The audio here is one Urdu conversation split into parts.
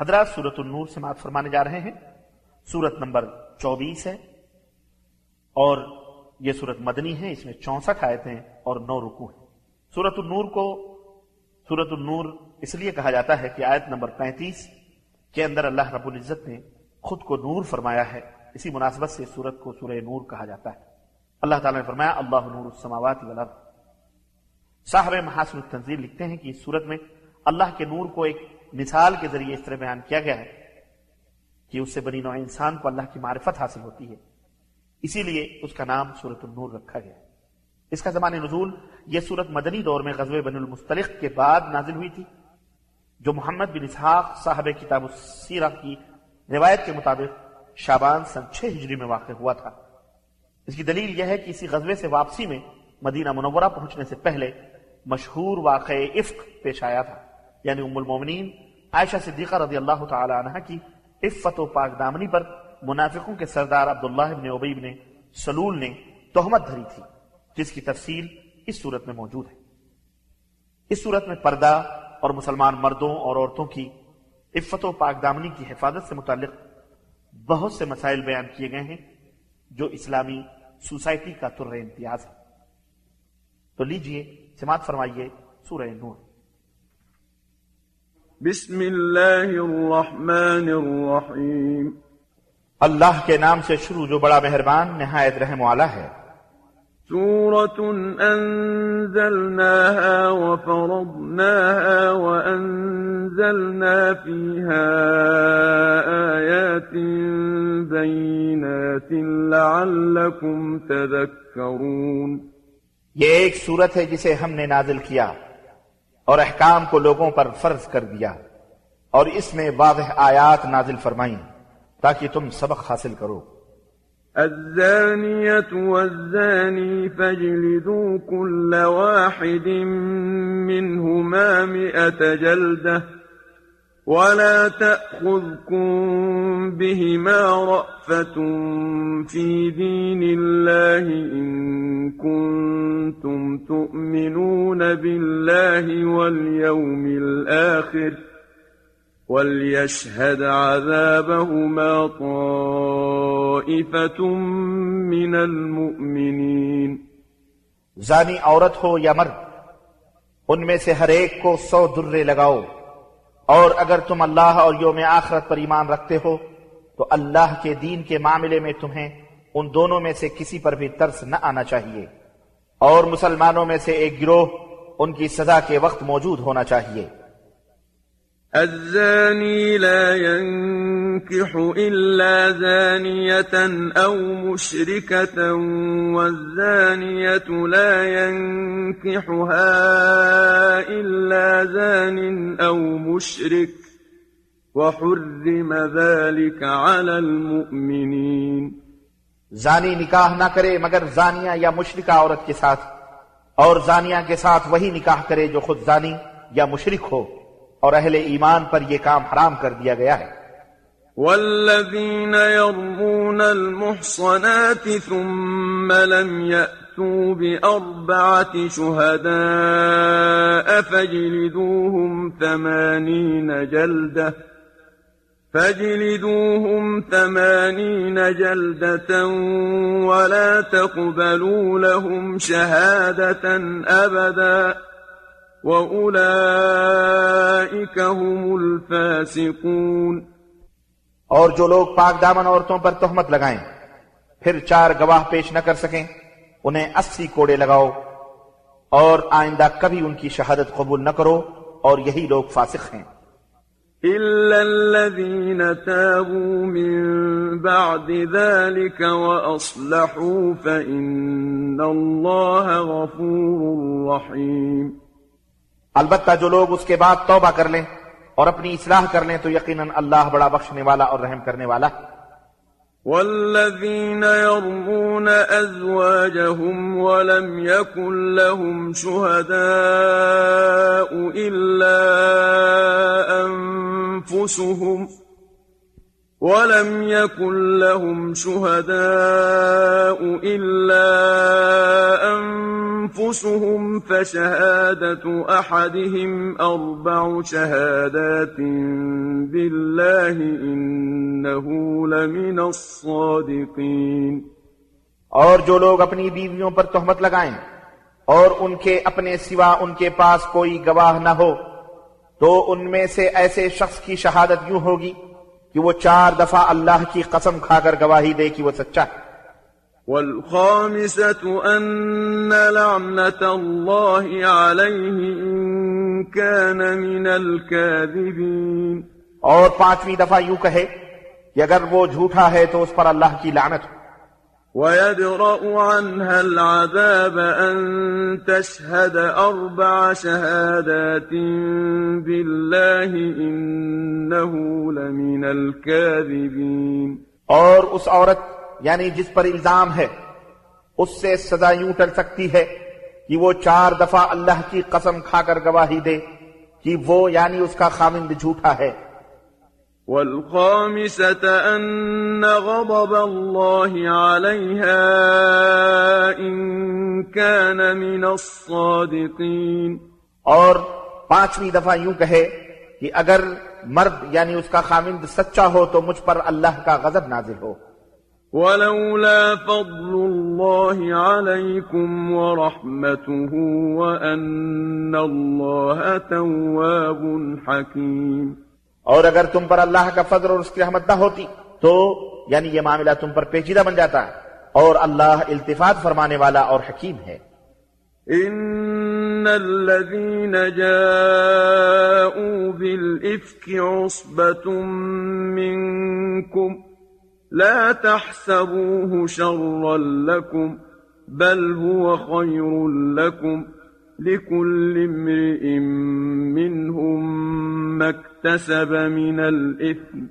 حضرات سورت النور سے مات فرمانے جا رہے ہیں۔ سورت نمبر چوبیس ہے اور یہ سورت مدنی ہے، اس میں چونسٹھ آیتیں اور نو رکو ہیں۔ سورت النور کو سورت النور اس لیے کہا جاتا ہے کہ آیت نمبر پینتیس کے اندر اللہ رب العزت نے خود کو نور فرمایا ہے۔ اسی مناسبت سے سورت کو سورہ نور کہا جاتا ہے۔ اللہ تعالیٰ نے فرمایا، اللہ نور السماوات والارض۔ صاحب محاسن التنظیر لکھتے ہیں کہ اس سورت میں اللہ کے نور کو ایک مثال کے ذریعے اس طرح بیان کیا گیا ہے کہ اس سے بنی نوع انسان کو اللہ کی معرفت حاصل ہوتی ہے۔ اسی لیے اس کا نام سورت النور رکھا گیا اس کا زمان نزول یہ سورت مدنی دور میں غزوہ بن المستلق کے بعد نازل ہوئی تھی، جو محمد بن اسحاق صاحب کتاب السیرہ کی روایت کے مطابق شابان سن چھ ہجری میں واقع ہوا تھا۔ اس کی دلیل یہ ہے کہ اسی غزوے سے واپسی میں مدینہ منورہ پہنچنے سے پہلے مشہور واقع عفق پیش آیا تھا۔ یعنی ام المومنین، عائشہ صدیقہ رضی اللہ تعالی عنہ کی عفت و پاک دامنی پر منافقوں کے سردار عبداللہ بن عبی بن سلول نے تہمت دھری تھی، جس کی تفصیل اس صورت میں موجود ہے۔ اس صورت میں پردہ اور مسلمان مردوں اور عورتوں کی عفت و پاک دامنی کی حفاظت سے متعلق بہت سے مسائل بیان کیے گئے ہیں، جو اسلامی سوسائٹی کا تر امتیاز ہے۔ تو لیجیے سماعت فرمائیے سورہ نور۔ بسم اللہ الرحمن الرحیم۔ اللہ کے نام سے شروع جو بڑا مہربان نہایت رحم والا ہے۔ سورة أنزلناها وفرضناها وأنزلنا فيها آيات بينات لعلكم تذكرون۔ یہ ایک صورت ہے جسے ہم نے نازل کیا۔ اور احکام کو لوگوں پر فرض کر دیا اور اس میں واضح آیات نازل فرمائیں تاکہ تم سبق حاصل کرو۔ الزانية والزاني فاجلدوا كل واحد منهما مئة جلدة ولا تأخذكم بهما رأفة في دين الله إن كنتم تؤمنون بالله واليوم الآخر وليشهد عذابهما طائفة من المؤمنين زانی عورت ہو یا مرد ان میں سے ہر ایک کو سو درے لگاؤ۔ اور اگر تم اللہ اور یوم آخرت پر ایمان رکھتے ہو، تو اللہ کے دین کے معاملے میں تمہیں ان دونوں میں سے کسی پر بھی ترس نہ آنا چاہیے۔ اور مسلمانوں میں سے ایک گروہ ان کی سزا کے وقت موجود ہونا چاہیے۔ الزاني لا ينكح إلا زانية أو مشركة والزانية لا ينكحها إلا زان أو مشرك. وحرم ذلك على المؤمنين. زانی نکاح نہ کرے مگر زانیہ یا مشرکہ عورت کے ساتھ اور زانیہ کے ساتھ وہی نکاح کرے جو خود زانی یا مشرک ہو۔ اور اہل ایمان پر یہ کام حرام کر دیا گیا ہے والذين يرمون المحصنات ثم لم يأتوا بأربعة شهداء فاجلدوهم ثمانين جلدة فاجلدوهم ثمانين جلدة ولا تقبلوا لهم شهادة أبداً. وَأُولَئِكَ هُمُ الْفَاسِقُونَ اور جو لوگ پاک دامن عورتوں پر تہمت لگائیں پھر چار گواہ پیش نہ کر سکیں انہیں اسی کوڑے لگاؤ اور آئندہ کبھی ان کی شہادت قبول نہ کرو اور یہی لوگ فاسق ہیں۔ إِلَّا الَّذِينَ تَابُوا مِن بَعْدِ ذَلِكَ وَأَصْلَحُوا فَإِنَّ اللَّهَ غَفُورٌ رَحِيمٌ البتہ جو لوگ اس کے بعد توبہ کر لیں اور اپنی اصلاح کر لیں تو یقیناً اللہ بڑا بخشنے والا اور رحم کرنے والا والذين يرمون أزواجهم ولم يكن لهم شهداء إلا أنفسهم ولم يكن لهم شهداء إلا أنفسهم فشهادة أحدهم أربع شهادات بالله إنه لمن الصادقين اور جو لوگ اپنی بیویوں پر تہمت لگائیں اور ان کے اپنے سوا ان کے پاس کوئی گواہ نہ ہو تو ان میں سے ایسے شخص کی شہادت یوں ہوگی کہ وہ چار دفعہ اللہ کی قسم کھا کر گواہی دے کہ وہ سچا ہے۔ والخامسة أن لعنة الله عليه إن كان من الكاذبين۔ اور پانچویں دفعہ یوں کہے کہ اگر وہ جھوٹا ہے تو اس پر اللہ کی لعنت ہو۔ ويدرأ عنها العذاب أن تشهد أربع شهادات بالله إنه لمن الكاذبين. اور اس عورت یعنی جس پر الزام ہے، اس سے سزا یوں ٹل سکتی ہے کہ وہ چار دفعہ اللہ کی قسم کھا کر گواہی دے کہ وہ یعنی اس کا خامند جھوٹا ہے۔ والخامسة أن غضب الله عليها إن كان من الصادقين. اور پانچویں دفعہ یوں کہے کہ اگر مرد یعنی اس کا خامند سچا ہو تو مجھ پر اللہ کا غضب نازل ہو۔ ولولا فضل الله عليكم ورحمته وأن الله تواب حكيم. اور اگر تم پر اللہ کا فضل اور اس کی رحمت نہ ہوتی، تو یعنی یہ معاملہ تم پر پیچیدہ بن جاتا اور اللہ التفات فرمانے والا اور حکیم ہے۔ ان الذين جاءوا بالافك عصبة منكم لا تحسبوه شرا لكم، بل هو خير لكم۔ لكل امرئ منهم ما اكتسب من الإثم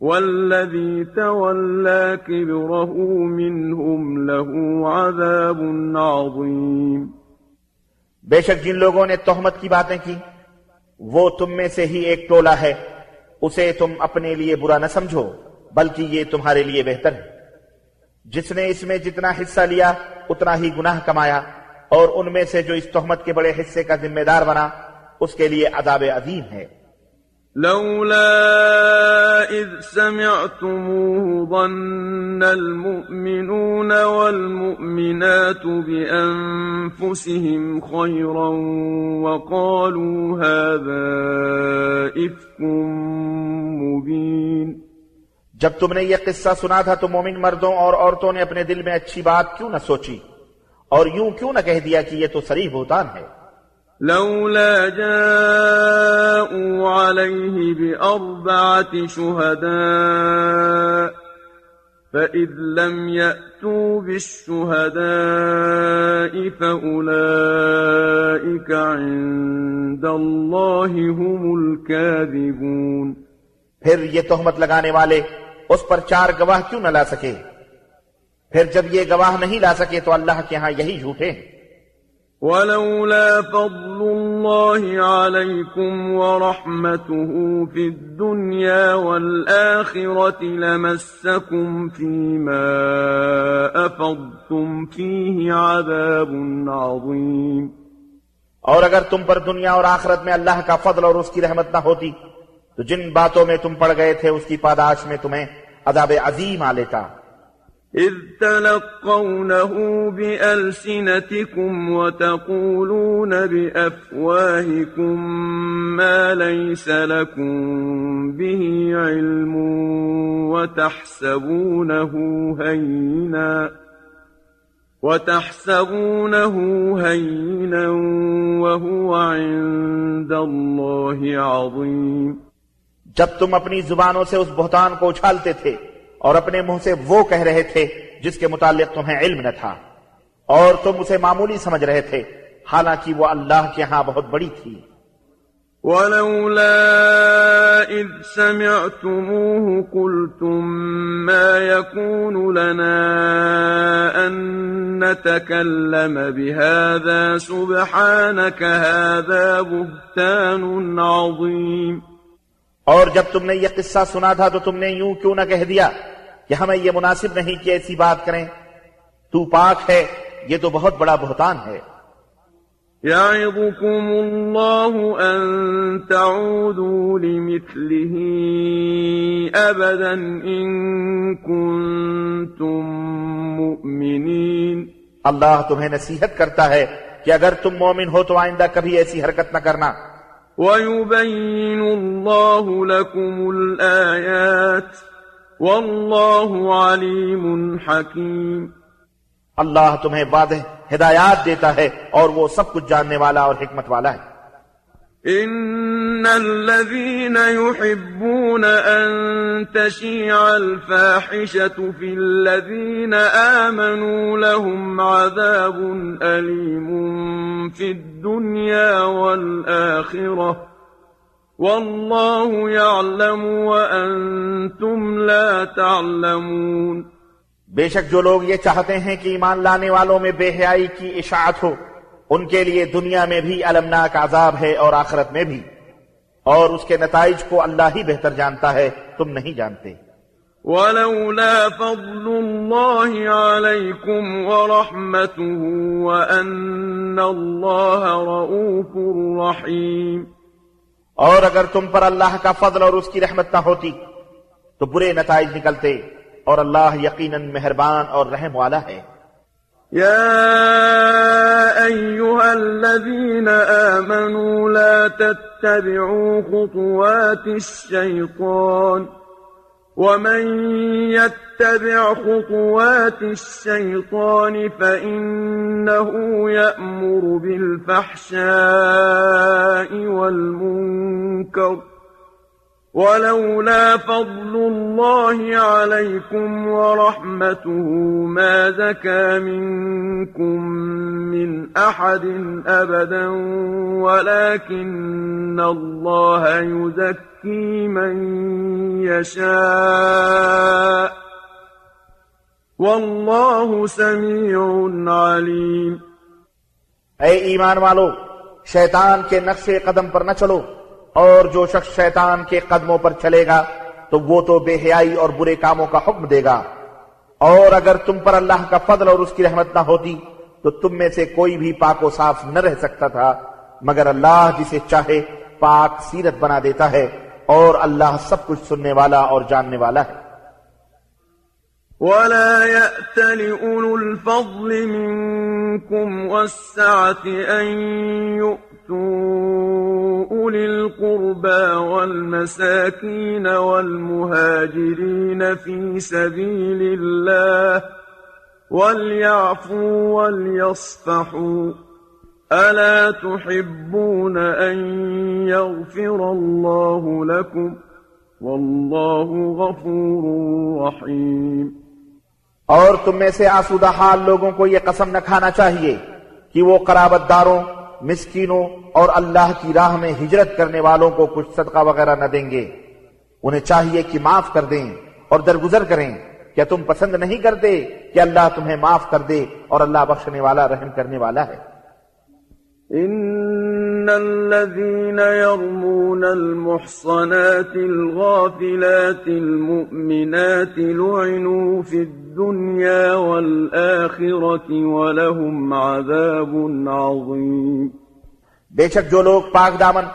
والذي تولى كبره منهم له عذاب عظيم۔ بے شک جن لوگوں نے تہمت کی باتیں کی، وہ تم میں سے ہی ایک ٹولہ ہے، اسے تم اپنے لیے برا نہ سمجھو، بلکہ یہ تمہارے لیے بہتر ہے۔ جس نے اس میں جتنا حصہ لیا، اتنا ہی گناہ کمایا اور ان میں سے جو اس تہمت کے بڑے حصے کا ذمہ دار بنا اس کے لیے عذاب عظیم ہے۔ لولا إذ سمعتموه ظن المؤمنون والمؤمنات بأنفسهم خيرا وقالوا هذا إفك مبين۔ جب تم نے یہ قصہ سنا تھا تو مومن مردوں اور عورتوں نے اپنے دل میں اچھی بات کیوں نہ سوچی؟ اور یوں کیوں نہ کہہ دیا کہ یہ تو سری بہتان ہے؟ لولا جاءوا عليه بأربعة شهداء فإذ لم يأتوا بالشهداء فأولئك عند الله هم الكاذبون۔ پھر یہ تہمت لگانے والے اس پر چار گواہ کیوں نہ لا سکے؟ پھر جب یہ گواہ نہیں لا سکے تو اللہ کے ہاں یہی جھوٹے ہیں۔ ولولا فضل الله عليكم ورحمته في الدنيا والآخرة لمسكم فيما أفضتم فيه عذاب عظيم۔ اور اگر تم پر دنیا اور آخرت میں اللہ کا فضل اور اس کی رحمت نہ ہوتی تو جن باتوں میں تم پڑ گئے تھے اس کی پاداش میں تمہیں عذاب عظیم آ لیتا إذ تلقونه بألسنتكم وتقولون بأفواهكم ما ليس لكم به علم وتحسبونه هينا وتحسبونه هينا وهو عند الله عظيم جب تم اپنی زبانوں سے اس بہتان کو اچھالتے تھے اور اپنے منہ سے وہ کہہ رہے تھے جس کے متعلق تمہیں علم نہ تھا۔ اور تم اسے معمولی سمجھ رہے تھے حالانکہ وہ اللہ کے ہاں بہت بڑی تھی۔ ولولا إذ سمعتموه قلتم ما يكون لنا أن نتكلم بهذا سبحانك هذا بهتان عظيم اور جب تم نے یہ قصہ سنا تھا تو تم نے یوں کیوں نہ کہہ دیا؟ کہ ہمیں یہ مناسب نہیں کہ ایسی بات کریں۔ تو پاک ہے یہ تو بہت بڑا بہتان ہے۔ يعظكم الله أن تعودوا لمثله أبدا إن كنتم مؤمنين اللہ تمہیں نصیحت کرتا ہے کہ اگر تم مومن ہو تو آئندہ کبھی ایسی حرکت نہ کرنا۔ ويبين الله لكم الآيات والله عليم حكيم. اللہ تمہیں واضح ہدایات دیتا ہے اور وہ سب کچھ جاننے والا اور حکمت والا ہے۔ إن الذين يحبون أن تشيع الفاحشة في الذين آمنوا لهم عذاب أليم في الدنيا والآخرة والله يعلم وأنتم لا تعلمون۔ بے شک جو لوگ یہ چاہتے ہیں کہ ایمان لانے والوں میں بے حیائی کی اشاعت ہو ان کے لیے دنیا میں بھی المناک عذاب ہے اور آخرت میں بھی۔ اور اس کے نتائج کو اللہ ہی بہتر جانتا ہے تم نہیں جانتے۔ ولولا فضل الله عليكم ورحمته وأن الله رؤوف رحيم۔ اور اگر تم پر اللہ کا فضل اور اس کی رحمت نہ ہوتی، تو برے نتائج نکلتے اور اللہ یقیناً مہربان اور رحم والا ہے۔ يا أيها الذين آمنوا لا تتبعوا خطوات الشيطان ومن يتبع خطوات الشيطان فإنه يأمر بالفحشاء والمنكر ولولا فضل الله عليكم ورحمته ما زكى منكم من أحد أبدا ولكن الله يزكي من يشاء. والله سميع عليم. اے ایمان والو شیطان کے قدم پر نہ چلو۔ اور جو شخص شیطان کے قدموں پر چلے گا، تو وہ تو بے حیائی اور برے کاموں کا حکم دے گا۔ اور اگر تم پر اللہ کا فضل اور اس کی رحمت نہ ہوتی، تو تم میں سے کوئی بھی پاک و صاف نہ رہ سکتا تھا۔ مگر اللہ جسے چاہے پاک سیرت بنا دیتا ہے، اور اللہ سب کچھ سننے والا اور جاننے والا ہے۔ ولا يأت لأولو الفضل منكم والسعة أن يؤتوا أولي القربى والمساكين والمهاجرين في سبيل الله وليعفوا وليصفحوا ألا تحبون أن يغفر الله لكم والله غفور رحيم اور تم میں سے آسودہ حال لوگوں کو یہ قسم نہ کھانا چاہیے کہ وہ قرابت داروں مسکینوں اور اللہ کی راہ میں ہجرت کرنے والوں کو کچھ صدقہ وغیرہ نہ دیں گے۔ انہیں چاہیے کہ معاف کر دیں اور درگزر کریں کیا تم پسند نہیں کرتے کہ اللہ تمہیں معاف کر دے اور اللہ بخشنے والا، رحم کرنے والا ہے۔ ان إن الذين يرمون المحصنات الغافلات المؤمنات لعنوا في الدنيا والآخرة ولهم عذاب عظيم۔ بے شک جو لوگ پاک دامن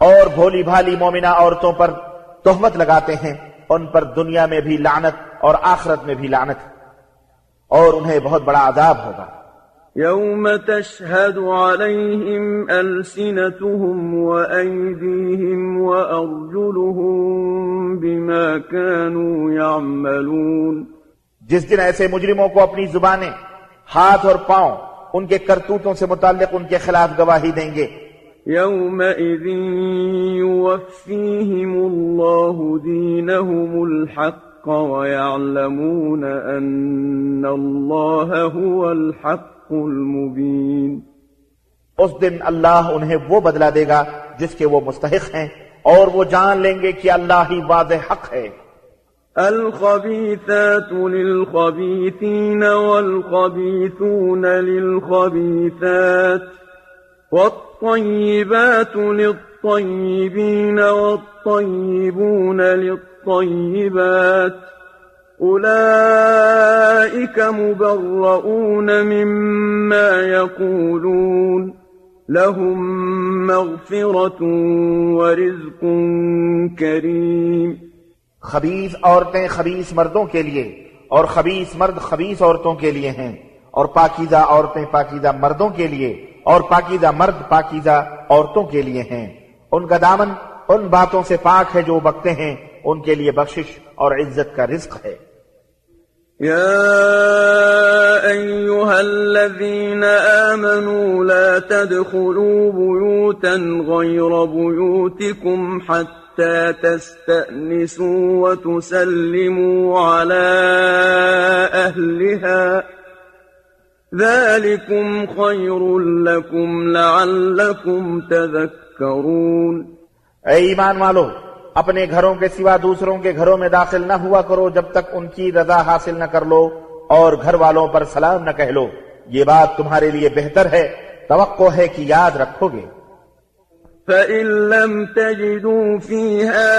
اور بھولی بھالی مومنہ عورتوں پر تہمت لگاتے ہیں، ان پر دنیا میں بھی لعنت اور آخرت میں بھی لعنت، اور انہیں بہت بڑا عذاب ہوگا۔ يوم تشهد عليهم ألسنتهم وأيديهم وأرجلهم بما كانوا يعملون جس دن ایسے مجرموں کو اپنی زبانیں ہاتھ اور پاؤں ان کے کرتوتوں سے متعلق ان کے خلاف گواہی دیں گے يومئذ يوفيهم الله دينهم الحق ويعلمون أن الله هو الحق المبين اس دن اللہ انہیں وہ بدلہ دے گا جس کے وہ مستحق ہیں اور وہ جان لیں گے کہ اللہ ہی واضح حق ہے۔ الخبيثات للخبيثين والخبيثون للخبيثات والطيبات للطيبين للطيبين والطيبون للطيبات أولئك مبرؤون مما يقولون لهم مغفرة ورزق كريم خبیث عورتیں خبیث مردوں کے لیے اور خبیث مرد خبیث عورتوں کے لیے ہیں اور پاکیزہ عورتیں پاکیزہ مردوں کے لیے اور پاکیزہ مرد پاکیزہ عورتوں کے لیے ہیں۔ ان کا دامن ان باتوں سے پاک ہے جو بکتے ہیں۔ ان کے لیے بخشش اور عزت کا رزق ہے۔ يا أيها الذين آمنوا لا تدخلوا بيوتا غير بيوتكم حتى تستأنسوا وتسلموا على أهلها. ذلكم خير لكم لعلكم تذكرون. اے ایمان والو اپنے گھروں کے سوا دوسروں کے گھروں میں داخل نہ ہوا کرو جب تک ان کی رضا حاصل نہ کر لو اور گھر والوں پر سلام نہ کہہ لو۔ یہ بات تمہارے لیے بہتر ہے۔ توقع ہے کہ یاد رکھو گے۔ فإن لم تجدوا فيها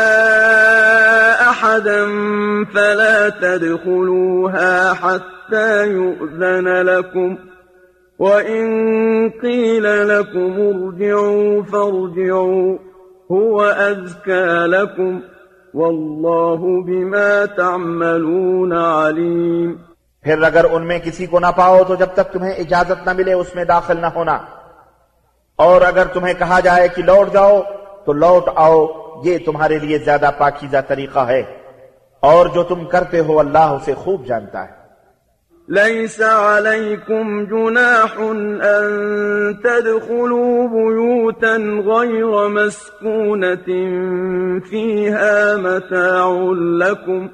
أحدا فلا تدخلوها حتى يؤذن لكم وإن قيل لكم ارجعوا فارجعوا هو أزكى لكم والله بما تعملون عليم پھر اگر ان میں کسی کو نہ پاؤ تو جب تک تمہیں اجازت نہ ملے اس میں داخل نہ ہونا۔ اور اگر تمہیں کہا جائے کہ لوٹ جاؤ تو لوٹ آؤ، یہ تمہارے لیے زیادہ پاکیزہ طریقہ ہے۔ اور جو تم کرتے ہو اللہ اسے خوب جانتا ہے۔ ليس عليكم جناح أن تدخلوا بيوتا غير مسكونة فيها متاع لكم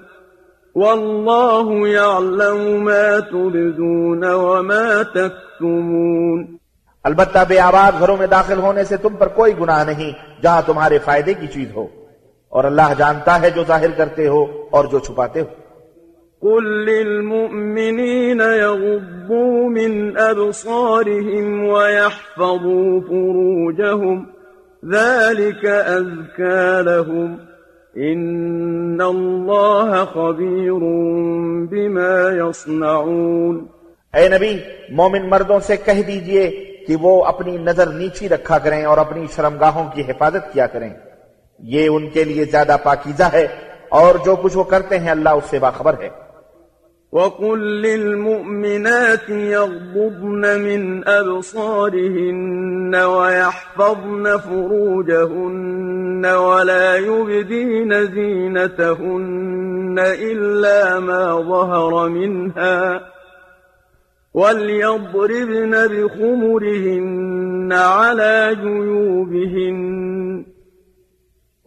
والله يعلم ما تبدون وما تكتمون البتہ بے آباد گھروں میں داخل ہونے سے تم پر کوئی گناہ نہیں جہاں تمہارے فائدے کی چیز ہو۔ اور اللہ جانتا ہے جو ظاہر کرتے ہو اور جو چھپاتے ہو۔ قل للمؤمنين يغضوا من أبصارهم ويحفظوا فروجهم ذلك أذكى لهم إن الله خبير بما يصنعون اے نبی، مومن مردوں سے کہہ دیجیے کہ وہ اپنی نظر نیچی رکھا کریں اور اپنی شرمگاہوں کی حفاظت کیا کریں۔ یہ ان کے لیے زیادہ پاکیزہ ہے اور جو کچھ وہ کرتے ہیں اللہ اس سے باخبر ہے۔ وقل للمؤمنات يغضبن من أبصارهن ويحفظن فروجهن ولا يبدين زينتهن إلا ما ظهر منها وليضربن بخمرهن على جيوبهن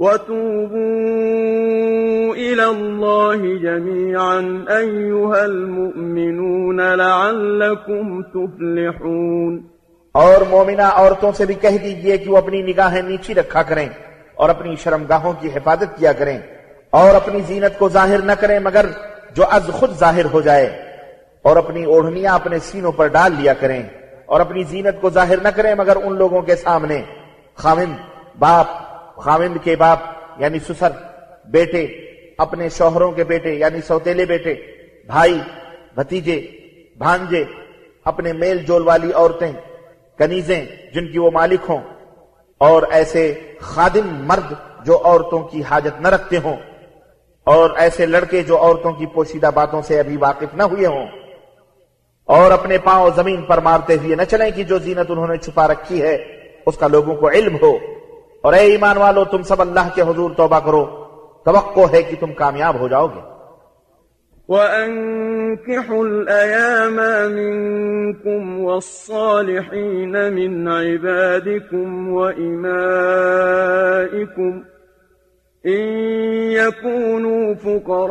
وتوبوا إلى الله جميعا أيها المؤمنون لعلكم تفلحون اور مومنہ عورتوں سے بھی کہہ دیجیے کہ وہ اپنی نگاہیں نیچی رکھا کریں اور اپنی شرمگاہوں کی حفاظت کیا کریں اور اپنی زینت کو ظاہر نہ کریں مگر جو از خود ظاہر ہو جائے اور اپنی اوڑھنیاں اپنے سینوں پر ڈال لیا کریں اور اپنی زینت کو ظاہر نہ کریں مگر ان لوگوں کے سامنے خاوند باپ خاوند کے باپ یعنی سسر، بیٹے، اپنے شوہروں کے بیٹے یعنی سوتیلے بیٹے، بھائی، بھتیجے، بھانجے، اپنے میل جول والی عورتیں، کنیزیں جن کی وہ مالک ہوں، اور ایسے خادم مرد جو عورتوں کی حاجت نہ رکھتے ہوں، اور ایسے لڑکے جو عورتوں کی پوشیدہ باتوں سے ابھی واقف نہ ہوئے ہوں، اور اپنے پاؤں زمین پر مارتے ہوئے نہ چلیں کہ جو زینت انہوں نے چھپا رکھی ہے، اس کا لوگوں کو علم ہو۔ اور اے ایمان والو تم سب اللہ کے حضور توبہ کرو توقع ہے کہ تم کامیاب ہو جاؤ گے وأنكحوا الأيام منكم والصالحين من عبادكم وإمائكم إن يكونوا فقراء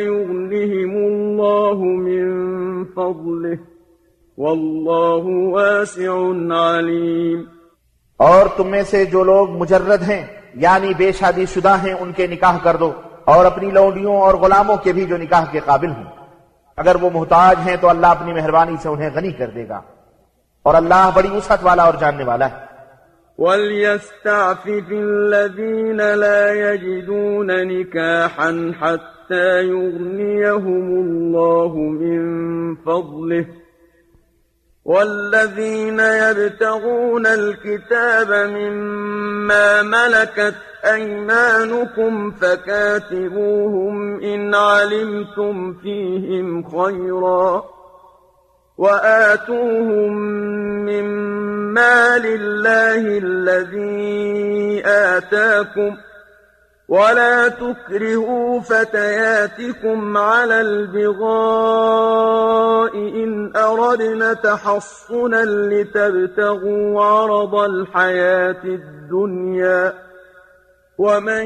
يغنهم الله من فضله والله واسع عليم اور تم میں سے جو لوگ مجرد ہیں یعنی بے شادی شدہ ہیں، ان کے نکاح کر دو، اور اپنی لوڈیوں اور غلاموں کے بھی جو نکاح کے قابل ہوں۔ اگر وہ محتاج ہیں تو اللہ اپنی مہربانی سے انہیں غنی کر دے گا۔ اور اللہ بڑی وسعت والا اور جاننے والا ہے۔ وَلْيَسْتَعْفِفِ الَّذِينَ لَا يَجِدُونَ نِكَاحًا حَتَّى يُغْنِيَهُمُ اللَّهُ مِن فَضْلِهِ۔ والذين يبتغون الكتاب مما ملكت أيمانكم فكاتبوهم إن علمتم فيهم خيرا وآتوهم مما لله الذي آتاكم ۖ ولا تكرهوا فتياتكم على البغاء إن أردنا تحصنا لتبتغوا عرض الحياة الدنيا ومن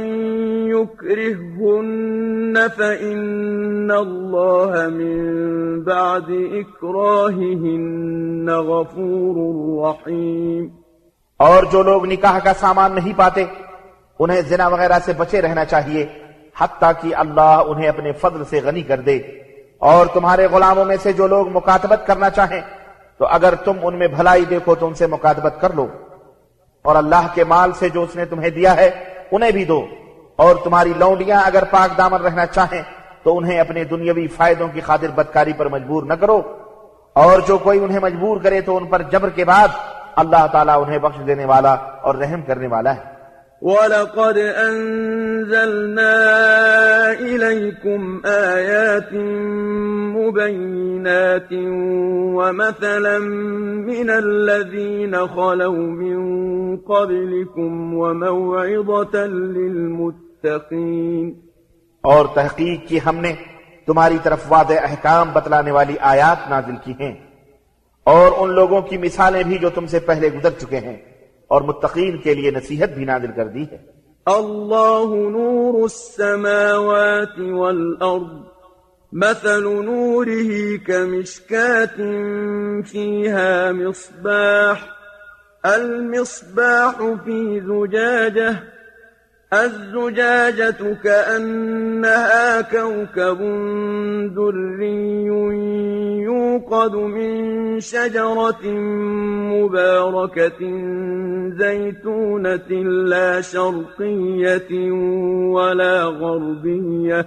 يكرهن فإن الله من بعد إكراههن غفور رحيم. اور جو لوگ نکاح کا سامان نہیں پاتے انہیں زنا وغیرہ سے بچے رہنا چاہیے حتیٰ کہ اللہ انہیں اپنے فضل سے غنی کر دے۔ اور تمہارے غلاموں میں سے جو لوگ مکاتبت کرنا چاہیں، تو اگر تم ان میں بھلائی دیکھو تو ان سے مکاتبت کر لو۔ اور اللہ کے مال سے جو اس نے تمہیں دیا ہے، انہیں بھی دو۔ اور تمہاری لونڈیاں اگر پاک دامن رہنا چاہیں، تو انہیں اپنے دنیاوی فائدوں کی خاطر بدکاری پر مجبور نہ کرو۔ اور جو کوئی انہیں مجبور کرے تو ان پر جبر کے بعد اللہ تعالیٰ انہیں بخش دینے والا اور رحم کرنے والا ہے۔ وَلَقَدْ أَنزَلْنَا إِلَيْكُمْ آيَاتٍ مُبَيِّنَاتٍ وَمَثَلًا مِنَ الَّذِينَ خَلَوْا مِن قَبْلِكُمْ وَمَوْعِظَةً لِّلْمُتَّقِينَ اور تحقیق کی ہم نے تمہاری طرف واضح احکام بتلانے والی آیات نازل کی ہیں اور ان لوگوں کی مثالیں بھی جو تم سے پہلے گزر چکے ہیں۔ اور متقین کے لیے نصیحت بھی نازل کر دی ہے۔ اللہ نور السماوات والأرض مثل نوره كمشكات فيها مصباح المصباح في زجاجة الزجاجة كأنها كوكب دري يوقد من شجرة مباركة زيتونة لا شرقية ولا غربية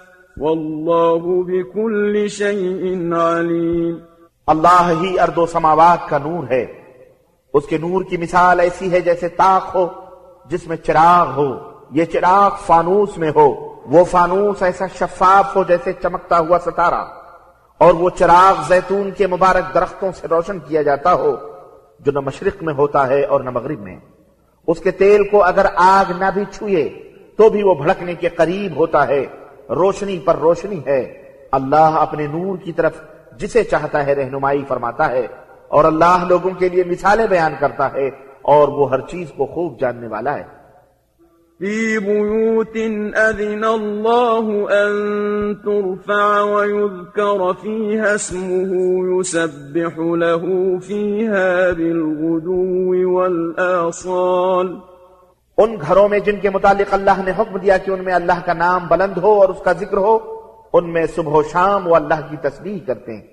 واللہ بكل شيء علیم۔ اللہ ہی ارد و سماوات کا نور ہے۔ اس کے نور کی مثال ایسی ہے جیسے تاخ ہو، جس میں چراغ ہو۔ یہ چراغ فانوس میں ہو۔ وہ فانوس ایسا شفاف ہو جیسے چمکتا ہوا ستارہ۔ اور وہ چراغ زیتون کے مبارک درختوں سے روشن کیا جاتا ہو، جو نہ مشرق میں ہوتا ہے اور نہ مغرب میں۔ اس کے تیل کو اگر آگ نہ بھی چھوئے، تو بھی وہ بھڑکنے کے قریب ہوتا ہے۔ روشنی پر روشنی ہے۔ اللہ اپنے نور کی طرف جسے چاہتا ہے رہنمائی فرماتا ہے اور اللہ لوگوں کے لیے مثالیں بیان کرتا ہے اور وہ ہر چیز کو خوب جاننے والا ہے۔ في بيوت أذن الله أن ترفع ويذكر فيها اسمه يسبح له فيها بالغدو والآصال۔ ان گھروں میں جن کے متعلق اللہ نے حکم دیا کہ ان میں اللہ کا نام بلند ہو اور اس کا ذکر ہو ان میں صبح و شام وہ اللہ کی تسبیح کرتے ہیں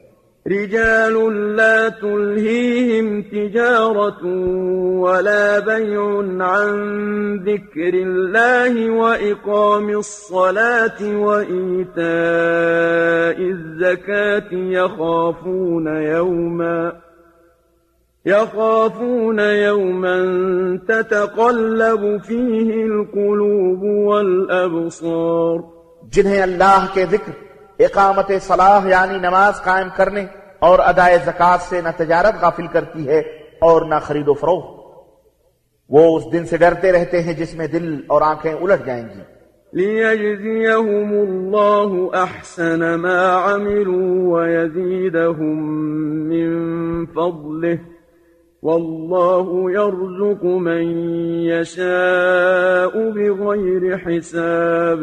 رجال لا تلهيهم تجارة ولا بيع عن ذكر الله وإقام الصلاة وإيتاء الزكاة يخافون يوماً يخافون يوما تتقلب فيه القلوب والأبصار. جنہیں اللہ کے ذکر اقامت صلاح یعنی نماز قائم کرنے اور ادائے زکات سے نہ تجارت غافل کرتی ہے اور نہ خرید و فروخت۔ وہ اس دن سے ڈرتے رہتے ہیں جس میں دل اور آنکھیں الٹ جائیں گی۔ ليجزيهم الله أحسن ما عملوا ويزيدهم من فضله۔ والله يرزق من يشاء بغير حساب.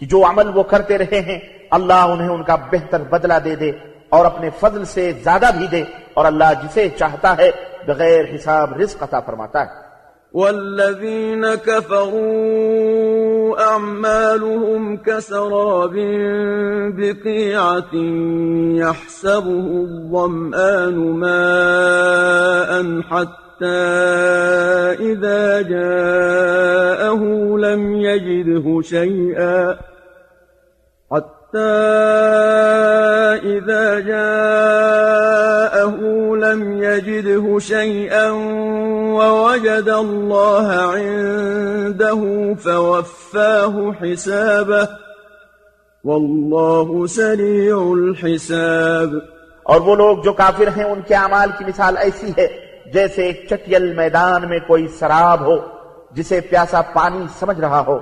کہ جو عمل وہ کرتے رہے ہیں اللہ انہیں ان کا بہتر بدلہ دے دے اور اپنے فضل سے زیادہ بھی دے اور اللہ جسے چاہتا ہے بغیر حساب رزق عطا فرماتا ہے۔ والذين كفروا أعمالهم كسراب بقيعة يحسبه الظمآن ماء حتى إذا جاءه لم يجده شيئا إذا جاءه لم يجده شيئا ووجد الله عنده فوفاه حسابه والله سريع الحساب اور وہ لوگ جو کافر ہیں ان کے اعمال کی مثال ایسی ہے جیسے ایک چٹیل میدان میں کوئی سراب ہو جسے پیاسا پانی سمجھ رہا ہو۔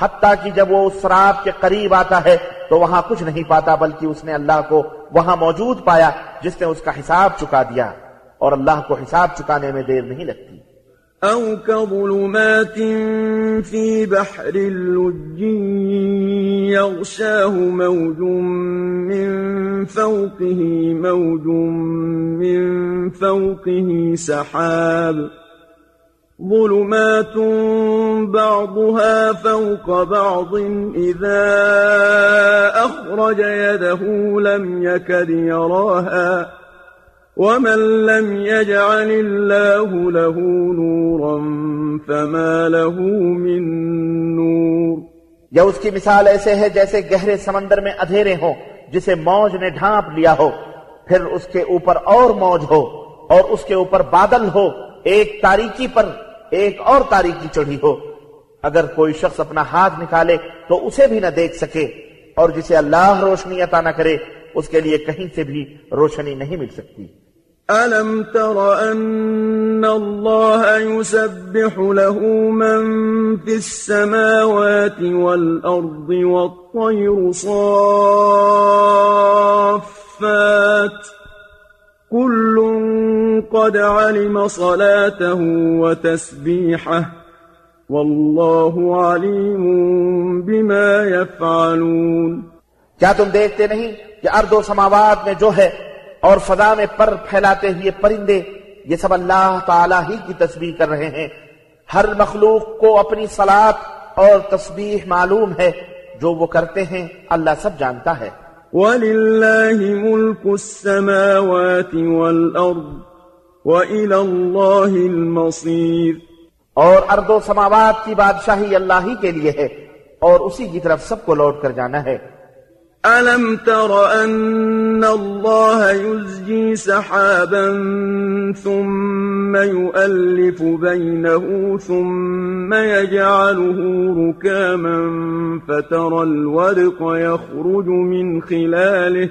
حتیٰ کہ جب وہ اس سراب کے قریب آتا ہے تو وہاں کچھ نہیں پاتا بلکہ اس نے اللہ کو وہاں موجود پایا جس نے اس کا حساب چکا دیا اور اللہ کو حساب چکانے میں دیر نہیں لگتی۔ أو كظلمات في بحر اللج يغشاه موج من فوقه موج من فوقه سحاب۔ ظلمات بعضها فوق بعض إذا أخرج يده لم يكد يراها ومن لم يجعل الله له نورا فما له من نور یا اس کی مثال ایسے ہے جیسے گہرے سمندر میں اندھیرے ہوں، جسے موج نے ڈھانپ لیا ہو، پھر اس کے اوپر اور موج ہو اور اس کے اوپر بادل ہو، ایک تاریکی پر ایک اور تاریکی چڑھی ہو۔ اگر کوئی شخص اپنا ہاتھ نکالے تو اسے بھی نہ دیکھ سکے اور جسے اللہ روشنی عطا نہ کرے، اس کے لیے کہیں سے بھی روشنی نہیں مل سکتی۔ ألم تر أن الله يسبح له من في السماوات والأرض والطير صافات كل قد علم صلاته وتسبيحه والله عليم بما يفعلون۔ کیا تم دیکھتے نہیں کہ ارد و سماوات میں جو ہے اور فضا میں پر پھیلاتے ہوئے پرندے، یہ سب اللہ تعالی ہی کی تسبیح کر رہے ہیں۔ ہر مخلوق کو اپنی سلاد اور تسبیح معلوم ہے۔ جو وہ کرتے ہیں، اللہ سب جانتا ہے۔ وَلِلَّهِ مُلْكُ السَّمَاوَاتِ وَالْأَرْضِ وَإِلَى اللَّهِ الْمَصِيرِ اور ارض و سماوات کی بادشاہی اللہ ہی کے لیے ہے اور اسی کی طرف سب کو لوٹ کر جانا ہے۔ ألم تر أن الله يزجي سحابا ثم يؤلف بينه ثم يجعله ركاما فترى الورق يخرج من خلاله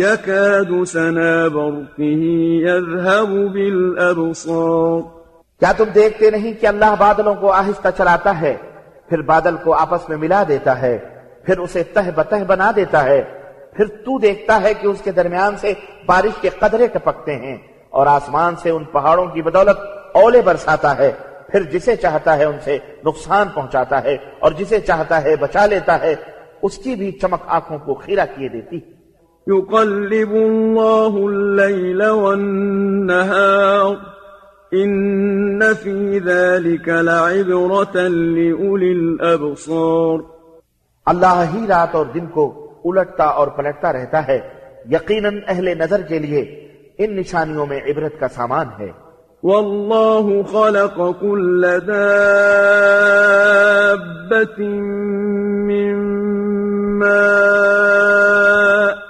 يكاد سنا برقه يذهب بالأبصار. کیا تم دیکھتے نہیں کہ اللہ بادلوں کو آہستہ چلاتا ہے، پھر بادل کو آپس میں ملا دیتا ہے، پھر اسے تہ بتہ بنا دیتا ہے، پھر تو دیکھتا ہے کہ اس کے درمیان سے بارش کے قدرے ٹپکتے ہیں اور آسمان سے ان پہاڑوں کی بدولت اولے برساتا ہے، پھر جسے چاہتا ہے ان سے نقصان پہنچاتا ہے اور جسے چاہتا ہے بچا لیتا ہے، اس کی بھی چمک آنکھوں کو خیرہ کیے دیتی يقلب الله الليل والنهار. إن في ذلك لعبرة لأولي الأبصار. اللہ ہی رات اور دن کو الٹتا اور پلٹتا رہتا ہے. یقیناً اہل نظر کے لیے ان نشانیوں میں عبرت کا سامان ہے. والله خلق كل دابة من ماء.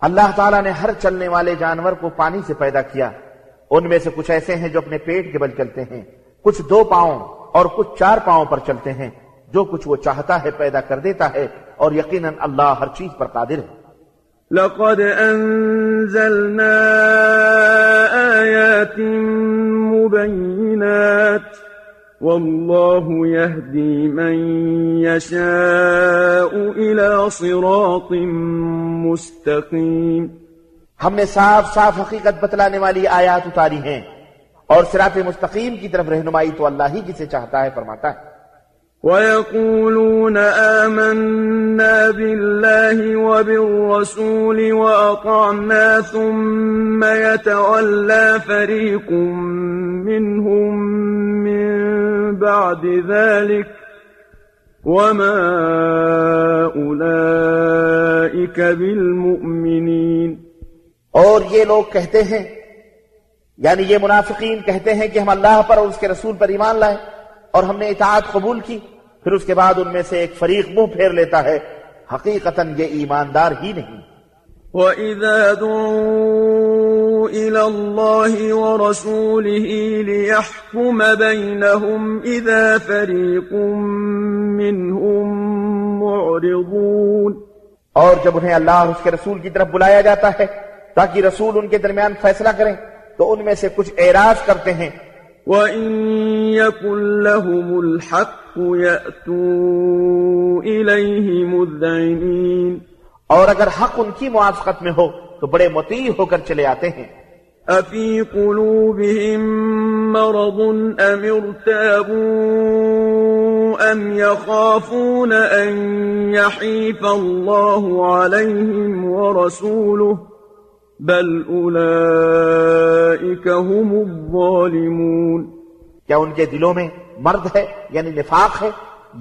اللہ تعالیٰ نے ہر چلنے والے جانور کو پانی سے پیدا کیا۔ ان میں سے کچھ ایسے ہیں جو اپنے پیٹ کے بل چلتے ہیں۔ کچھ دو پاؤں اور کچھ چار پاؤں پر چلتے ہیں۔ جو کچھ وہ چاہتا ہے پیدا کر دیتا ہے اور یقیناً اللہ ہر چیز پر قادر ہے۔ لقد أنزلنا آيات مبينات والله يهدي من يشاء إلى صراط مستقيم. ہم نے صاف صاف حقیقت بتلانے والی آیات اتاری ہیں اور صراط مستقیم کی طرف رہنمائی تو اللہ ہی جسے چاہتا ہے فرماتا ہے۔ ويقولون آمنا بالله وبالرسول وأطعنا ثم يتولى فريق منهم من بعد ذلك وما أولئك بالمؤمنين اور یہ لوگ کہتے ہیں یعنی یہ منافقین کہتے ہیں کہ ہم اللہ پر اور اس کے رسول پر ایمان لائے اور ہم نے اطاعت قبول کی پھر اس کے بعد ان میں سے ایک فریق منہ پھیر لیتا ہے۔ حقیقتاً یہ ایماندار ہی نہیں۔ وَإِذَا دُعُوا إِلَى اللَّهِ وَرَسُولِهِ لِيَحْكُمَ بَيْنَهُمْ إِذَا فَرِيقٌ مِّنْهُمْ مُعْرِضُونَ. اور جب انہیں اللہ اور اس کے رسول کی طرف بلایا جاتا ہے تاکہ رسول ان کے درمیان فیصلہ کریں تو ان میں سے کچھ اعراض کرتے ہیں۔ وَإِن يَكُن لَّهُمُ الْحَقُّ يَأْتُوا إِلَيْهِ مُذْعِنِينَ۔ اور اگر حق ان کی موافقت میں ہو تو بڑے مطیع ہو کر چلے آتے ہیں۔ أَفِي قُلُوبِهِم مَّرَضٌ أَمِ ارْتَابُوا أَمْ يَخَافُونَ أَن يَحِيفَ اللَّهُ عَلَيْهِمْ وَرَسُولُهُ بل أولئك هم الظالمون۔ کیا ان کے دلوں میں مرد ہے یعنی نفاق ہے؟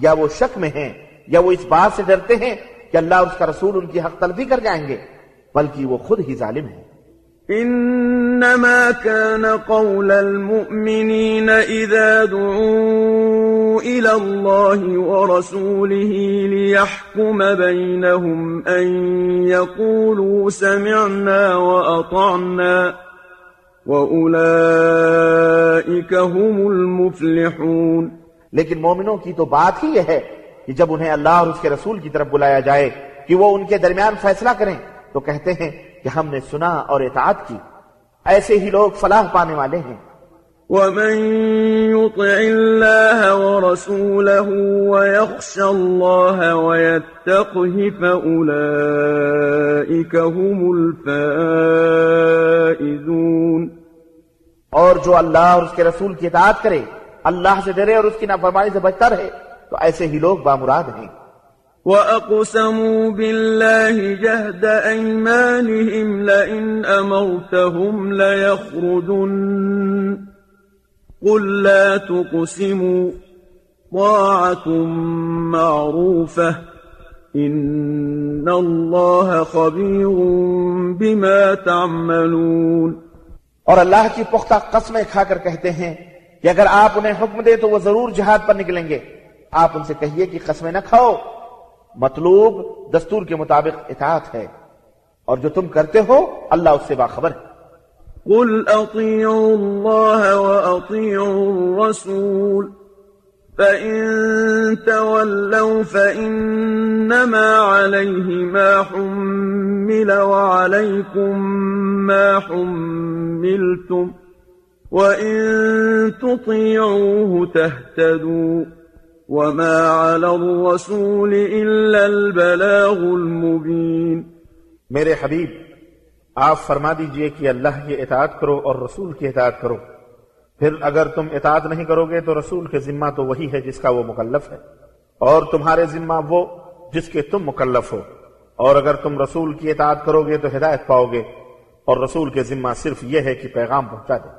یا وہ شک میں ہیں یا وہ اس بات سے ڈرتے ہیں کہ اللہ اور اس کا رسول ان کی حق تلفی کر جائیں گے؟ بلکہ وہ خود ہی ظالم ہے إنما كان قول المؤمنين إذا دعوا إلى الله ورسوله ليحكم بينهم أن يقولوا سمعنا وأطعنا وأولئك هم المفلحون۔ لیکن مومنوں کی تو بات ہی یہ ہے کہ جب انہیں اللہ اور اس کے رسول کی طرف بلایا جائے کہ وہ ان کے درمیان فیصلہ کریں۔ تو کہتے ہیں کہ ہم نے سنا اور اطاعت کی۔ ایسے ہی لوگ فلاح پانے والے ہیں۔ ومن يطع الله ورسوله ويخشى الله ويتقه فأولئك هم الفائزون۔ اور جو اللہ اور اس کے رسول کی اطاعت کرے اللہ سے ڈرے اور اس کی نافرمانی سے بچتا رہے تو ایسے ہی لوگ بامراد ہیں۔ وَأَقْسَمُوا بِاللَّهِ جَهْدَ أَيْمَانِهِمْ لَئِنْ أَمَرْتَهُمْ لَيَخْرُجُنَّ قُل لَّا تُقْسِمُوا طَاعَةٌ مَّعْرُوفَةٌ إِنَّ اللَّهَ خَبِيرٌ بِمَا تَعْمَلُونَ اور اللہ کی پختہ قسمیں کھا کر کہتے ہیں کہ اگر آپ انہیں حکم دے تو وہ ضرور جہاد پر نکلیں گے۔ آپ ان سے کہیے کہ قسمیں نہ کھاؤ۔ مطلوب دستور کے مطابق اطاعت ہے اور جو تم کرتے ہو اللہ اس سے باخبر ہے۔ قل أطيعوا الله وأطيعوا الرسول، فإن تولوا فإنما عليه ما حمل وعليكم ما حملتم، وإن تطيعوه تهتدوا۔ وما على الرسول إلا البلاغ المبين میرے حبیب، آپ فرما دیجیے کہ اللہ کی اطاعت کرو اور رسول کی اطاعت کرو۔ پھر اگر تم اطاعت نہیں کرو گے تو رسول کے ذمہ تو وہی ہے جس کا وہ مکلف ہے۔ اور تمہارے ذمہ وہ جس کے تم مکلف ہو۔ اور اگر تم رسول کی اطاعت کرو گے تو ہدایت پاؤ گے۔ اور رسول کے ذمہ صرف یہ ہے کہ پیغام پہنچا دے۔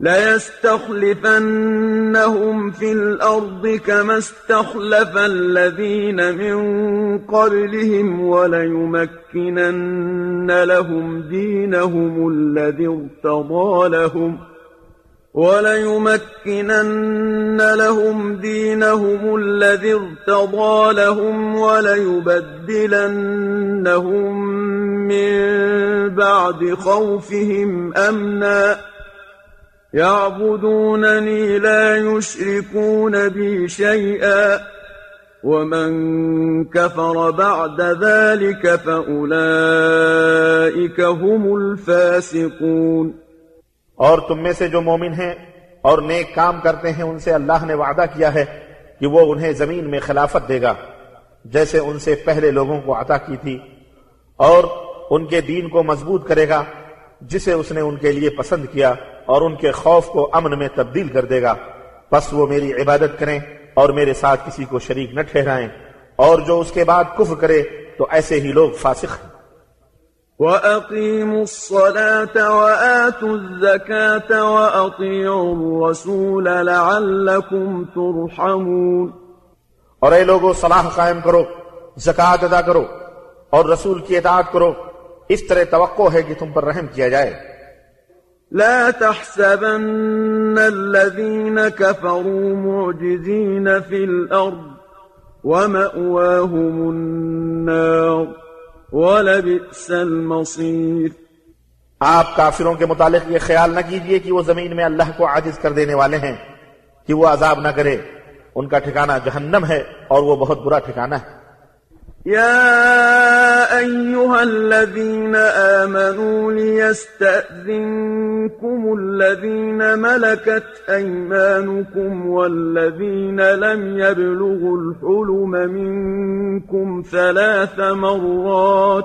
ليستخلفنهم في الأرض كما استخلف الذين من قبلهم وليمكنن لهم دينهم الذي ارتضى لهم وليمكنن لهم دينهم الذي ارتضى لهم وليبدلنهم من بعد خوفهم أمناً يعبدونني لا يشركون بي شيئا، ومن كفر بعد ذلك فأولئك هم الفاسقون۔ اور تم میں سے جو مومن ہیں اور نیک کام کرتے ہیں، ان سے اللہ نے وعدہ کیا ہے کہ وہ انہیں زمین میں خلافت دے گا، جیسے ان سے پہلے لوگوں کو عطا کی تھی، اور ان کے دین کو مضبوط کرے گا، جسے اس نے ان کے لیے پسند کیا۔ اور ان کے خوف کو امن میں تبدیل کر دے گا۔ بس وہ میری عبادت کریں اور میرے ساتھ کسی کو شریک نہ ٹھہرائیں۔ اور جو اس کے بعد کفر کرے تو ایسے ہی لوگ فاسق ہیں۔ وَأَقِيمُوا الصَّلَاةَ وَآتُوا الزَّكَاةَ وَأَطِيعُوا الرَّسُولَ لَعَلَّكُمْ تُرْحَمُونَ۔ اور اے لوگو صلاح قائم کرو زکاة ادا کرو اور رسول کی اطاعت کرو۔ اس طرح توقع ہے کہ تم پر رحم کیا جائے۔ لا تحسبن الذين كفروا معجزين في الأرض ومأواهم النار ولبئس المصير آپ کافروں کے متعلق یہ خیال نہ کیجیے کہ وہ زمین میں اللہ کو عاجز کر دینے والے ہیں کہ وہ عذاب نہ کرے، ان کا ٹھکانہ جہنم ہے اور وہ بہت برا ٹھکانہ ہے۔ يا أيها الذين آمنوا ليستأذنكم الذين ملكت أيمانكم والذين لم يبلغوا الحلم منكم ثلاث مرات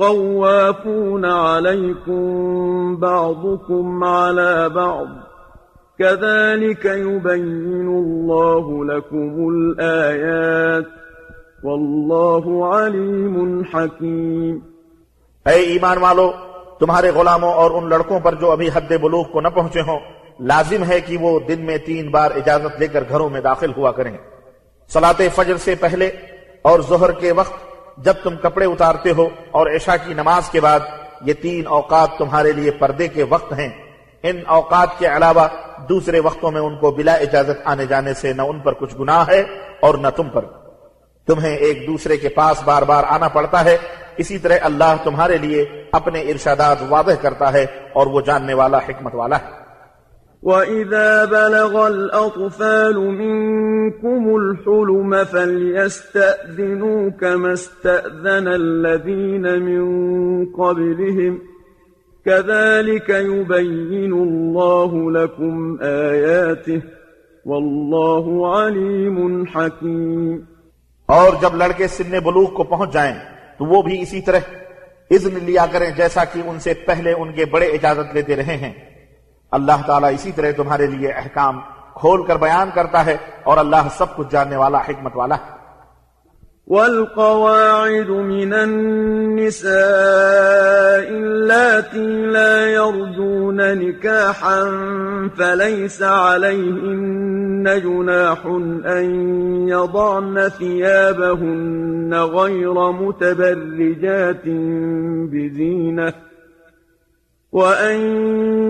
طوافون عليكم بعضكم على بعض كذلك يبين الله لكم الآيات والله عليم حكيم اے ایمان والو، تمہارے غلاموں اور ان لڑکوں پر جو ابھی حد بلوغ کو نہ پہنچے ہوں، لازم ہے کہ وہ دن میں تین بار اجازت لے کر گھروں میں داخل ہوا کریں۔ صلاة فجر سے پہلے اور ظہر کے وقت جب تم کپڑے اتارتے ہو اور عشاء کی نماز کے بعد یہ تین اوقات تمہارے لیے پردے کے وقت ہیں۔ ان اوقات کے علاوہ دوسرے وقتوں میں ان کو بلا اجازت آنے جانے سے نہ ان پر کچھ گناہ ہے اور نہ تم پر۔ تمہیں ایک دوسرے کے پاس بار بار آنا پڑتا ہے۔ اسی طرح اللہ تمہارے لیے اپنے ارشادات واضح کرتا ہے اور وہ جاننے والا حکمت والا ہے۔ وإذا بلغ الأطفال منكم الحلم فليستأذنوا كما استأذن الذين من قبلهم كذلك يبين الله لكم آياته والله عليم حكيم اور جب لڑکے سن بلوغ کو پہنچ جائیں تو وہ بھی اسی طرح اذن لیا کریں جیسا کہ ان سے پہلے ان کے بڑے اجازت لیتے رہے ہیں۔ اللہ تعالیٰ اسی طرح تمہارے لیے احکام کھول کر بیان کرتا ہے اور اللہ سب کچھ جاننے والا حکمت والا ہے۔ والقواعد من النساء اللاتي لا يرجون نكاحا فليس عليهن جناح أن يضعن ثيابهن غير متبرجات بزينة. وأن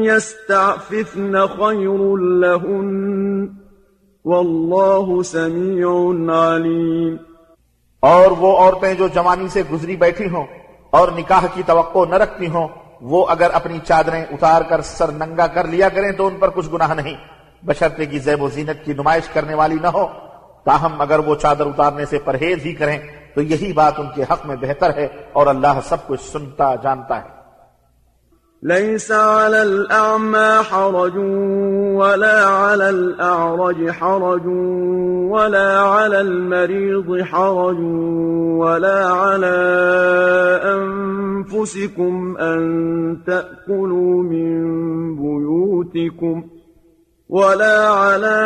يستعففن خير لهن والله سميع عليم اور وہ عورتیں جو جوانی سے گزری بیٹھی ہوں اور نکاح کی توقع نہ رکھتی ہوں، وہ اگر اپنی چادریں اتار کر سر ننگا کر لیا کریں تو ان پر کچھ گناہ نہیں۔ بشرطے کی زیب و زینت کی نمائش کرنے والی نہ ہو، تاہم اگر وہ چادر اتارنے سے پرہیز ہی کریں تو یہی بات ان کے حق میں بہتر ہے اور اللہ سب کچھ سنتا جانتا ہے۔ ليس على الأعمى حرج ولا على الأعرج حرج ولا على المريض حرج ولا على أنفسكم أن تأكلوا من بيوتكم ولا على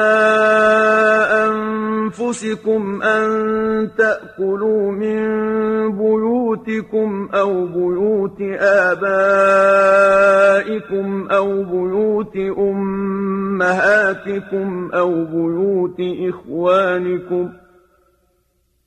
أنفسكم أن تأكلوا من بيوتكم أو بيوت آبائكم أو بيوت أمهاتكم أو بيوت إخوانكم ۖ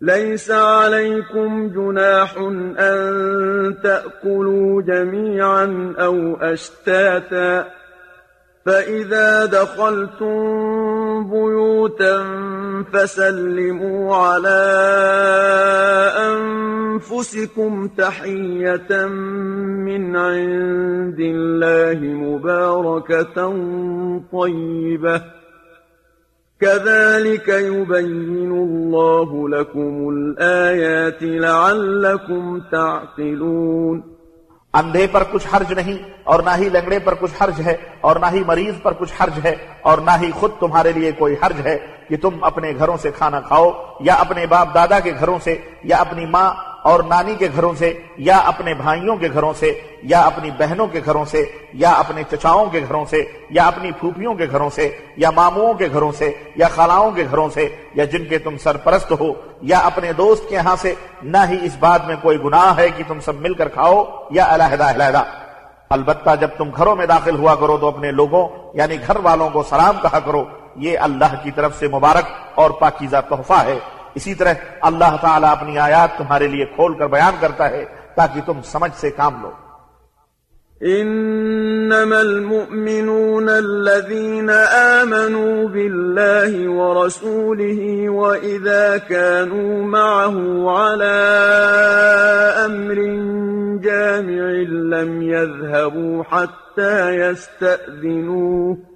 ليس عليكم جناح أن تأكلوا جميعا أو أشتاتا فإذا دخلتم بيوتا فسلموا على أنفسكم تحية من عند الله مباركة طيبة كذلك يبين الله لكم الآيات لعلكم تعقلون. اندھے پر کچھ حرج نہیں اور نہ ہی لنگڑے پر کچھ حرج ہے اور نہ ہی مریض پر کچھ حرج ہے اور نہ ہی خود تمہارے لیے کوئی حرج ہے کہ تم اپنے گھروں سے کھانا کھاؤ یا اپنے باپ دادا کے گھروں سے یا اپنی ماں اور نانی کے گھروں سے، یا اپنے بھائیوں کے گھروں سے، یا اپنی بہنوں کے گھروں سے، یا اپنے چچاؤں کے گھروں سے، یا اپنی پھوپھیوں کے گھروں سے، یا ماموں کے گھروں سے، یا خالاؤں کے گھروں سے، یا جن کے تم سرپرست ہو، یا اپنے دوست کے یہاں سے، نہ ہی اس بات میں کوئی گناہ ہے کہ تم سب مل کر کھاؤ، یا علیحدہ علیحدہ۔ البتہ جب تم گھروں میں داخل ہوا کرو تو اپنے لوگوں یعنی گھر والوں کو سلام کہا کرو، یہ اللہ کی طرف سے مبارک اور پاکیزہ تحفہ ہے۔ اسی طرح اللہ تعالیٰ اپنی آیات تمہارے لیے کھول کر بیان کرتا ہے تاکہ تم سمجھ سے کام لو۔ انما المؤمنون الذين آمنوا بالله ورسوله واذا كانوا معه على امر جامع لم يذهبوا حتى يستأذنوه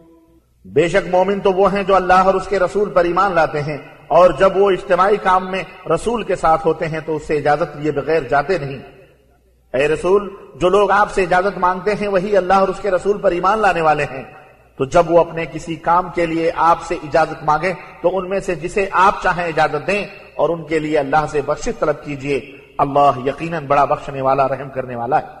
بے شک مومن تو وہ ہیں جو اللہ اور اس کے رسول پر ایمان لاتے ہیں اور جب وہ اجتماعی کام میں رسول کے ساتھ ہوتے ہیں تو اس سے اجازت لیے بغیر جاتے نہیں۔ اے رسول، جو لوگ آپ سے اجازت مانگتے ہیں وہی اللہ اور اس کے رسول پر ایمان لانے والے ہیں۔ تو جب وہ اپنے کسی کام کے لیے آپ سے اجازت مانگیں تو ان میں سے جسے آپ چاہیں اجازت دیں اور ان کے لیے اللہ سے بخش طلب کیجیے۔ اللہ یقیناً بڑا بخشنے والا، رحم کرنے والا ہے۔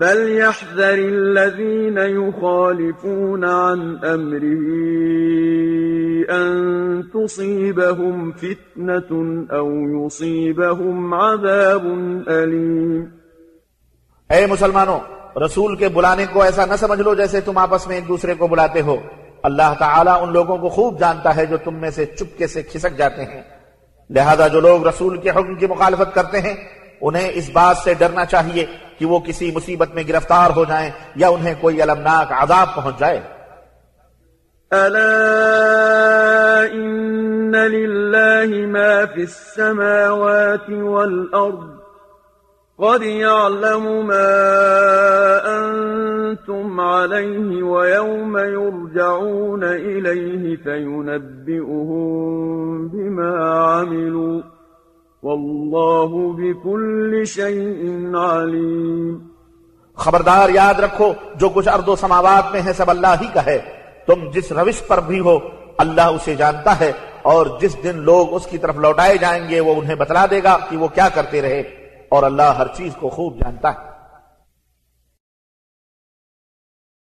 فليحذر الذين يخالفون عن أمره أن تصيبهم فتنة أو يصيبهم عذاب أليم اے مسلمانوں، رسول کے بلانے کو ایسا نہ سمجھ لو جیسے تم آپس میں ایک دوسرے کو بلاتے ہو۔ اللہ تعالیٰ ان لوگوں کو خوب جانتا ہے جو تم میں سے چپکے سے کھسک جاتے ہیں۔ لہذا جو لوگ رسول کے حکم کی مخالفت کرتے ہیں انہیں اس بات سے ڈرنا چاہیے کہ وہ کسی مصیبت میں گرفتار ہو جائیں یا انہیں کوئی المناک عذاب پہنچ جائے۔ ألا إن لله ما في السماوات والأرض قد يعلم ما أنتم عليه ويوم يرجعون إليه فينبئهم بما عملوا واللہ بكل شيء علیم۔ خبردار یاد رکھو، جو کچھ ارض و سماوات میں ہے، سب اللہ ہی کا ہے۔ تم جس روش پر بھی ہو، اللہ اسے جانتا ہے، اور جس دن لوگ اس کی طرف لوٹائے جائیں گے، وہ انہیں بتلا دے گا کہ وہ کیا کرتے رہے۔ اور اللہ ہر چیز کو خوب جانتا ہے۔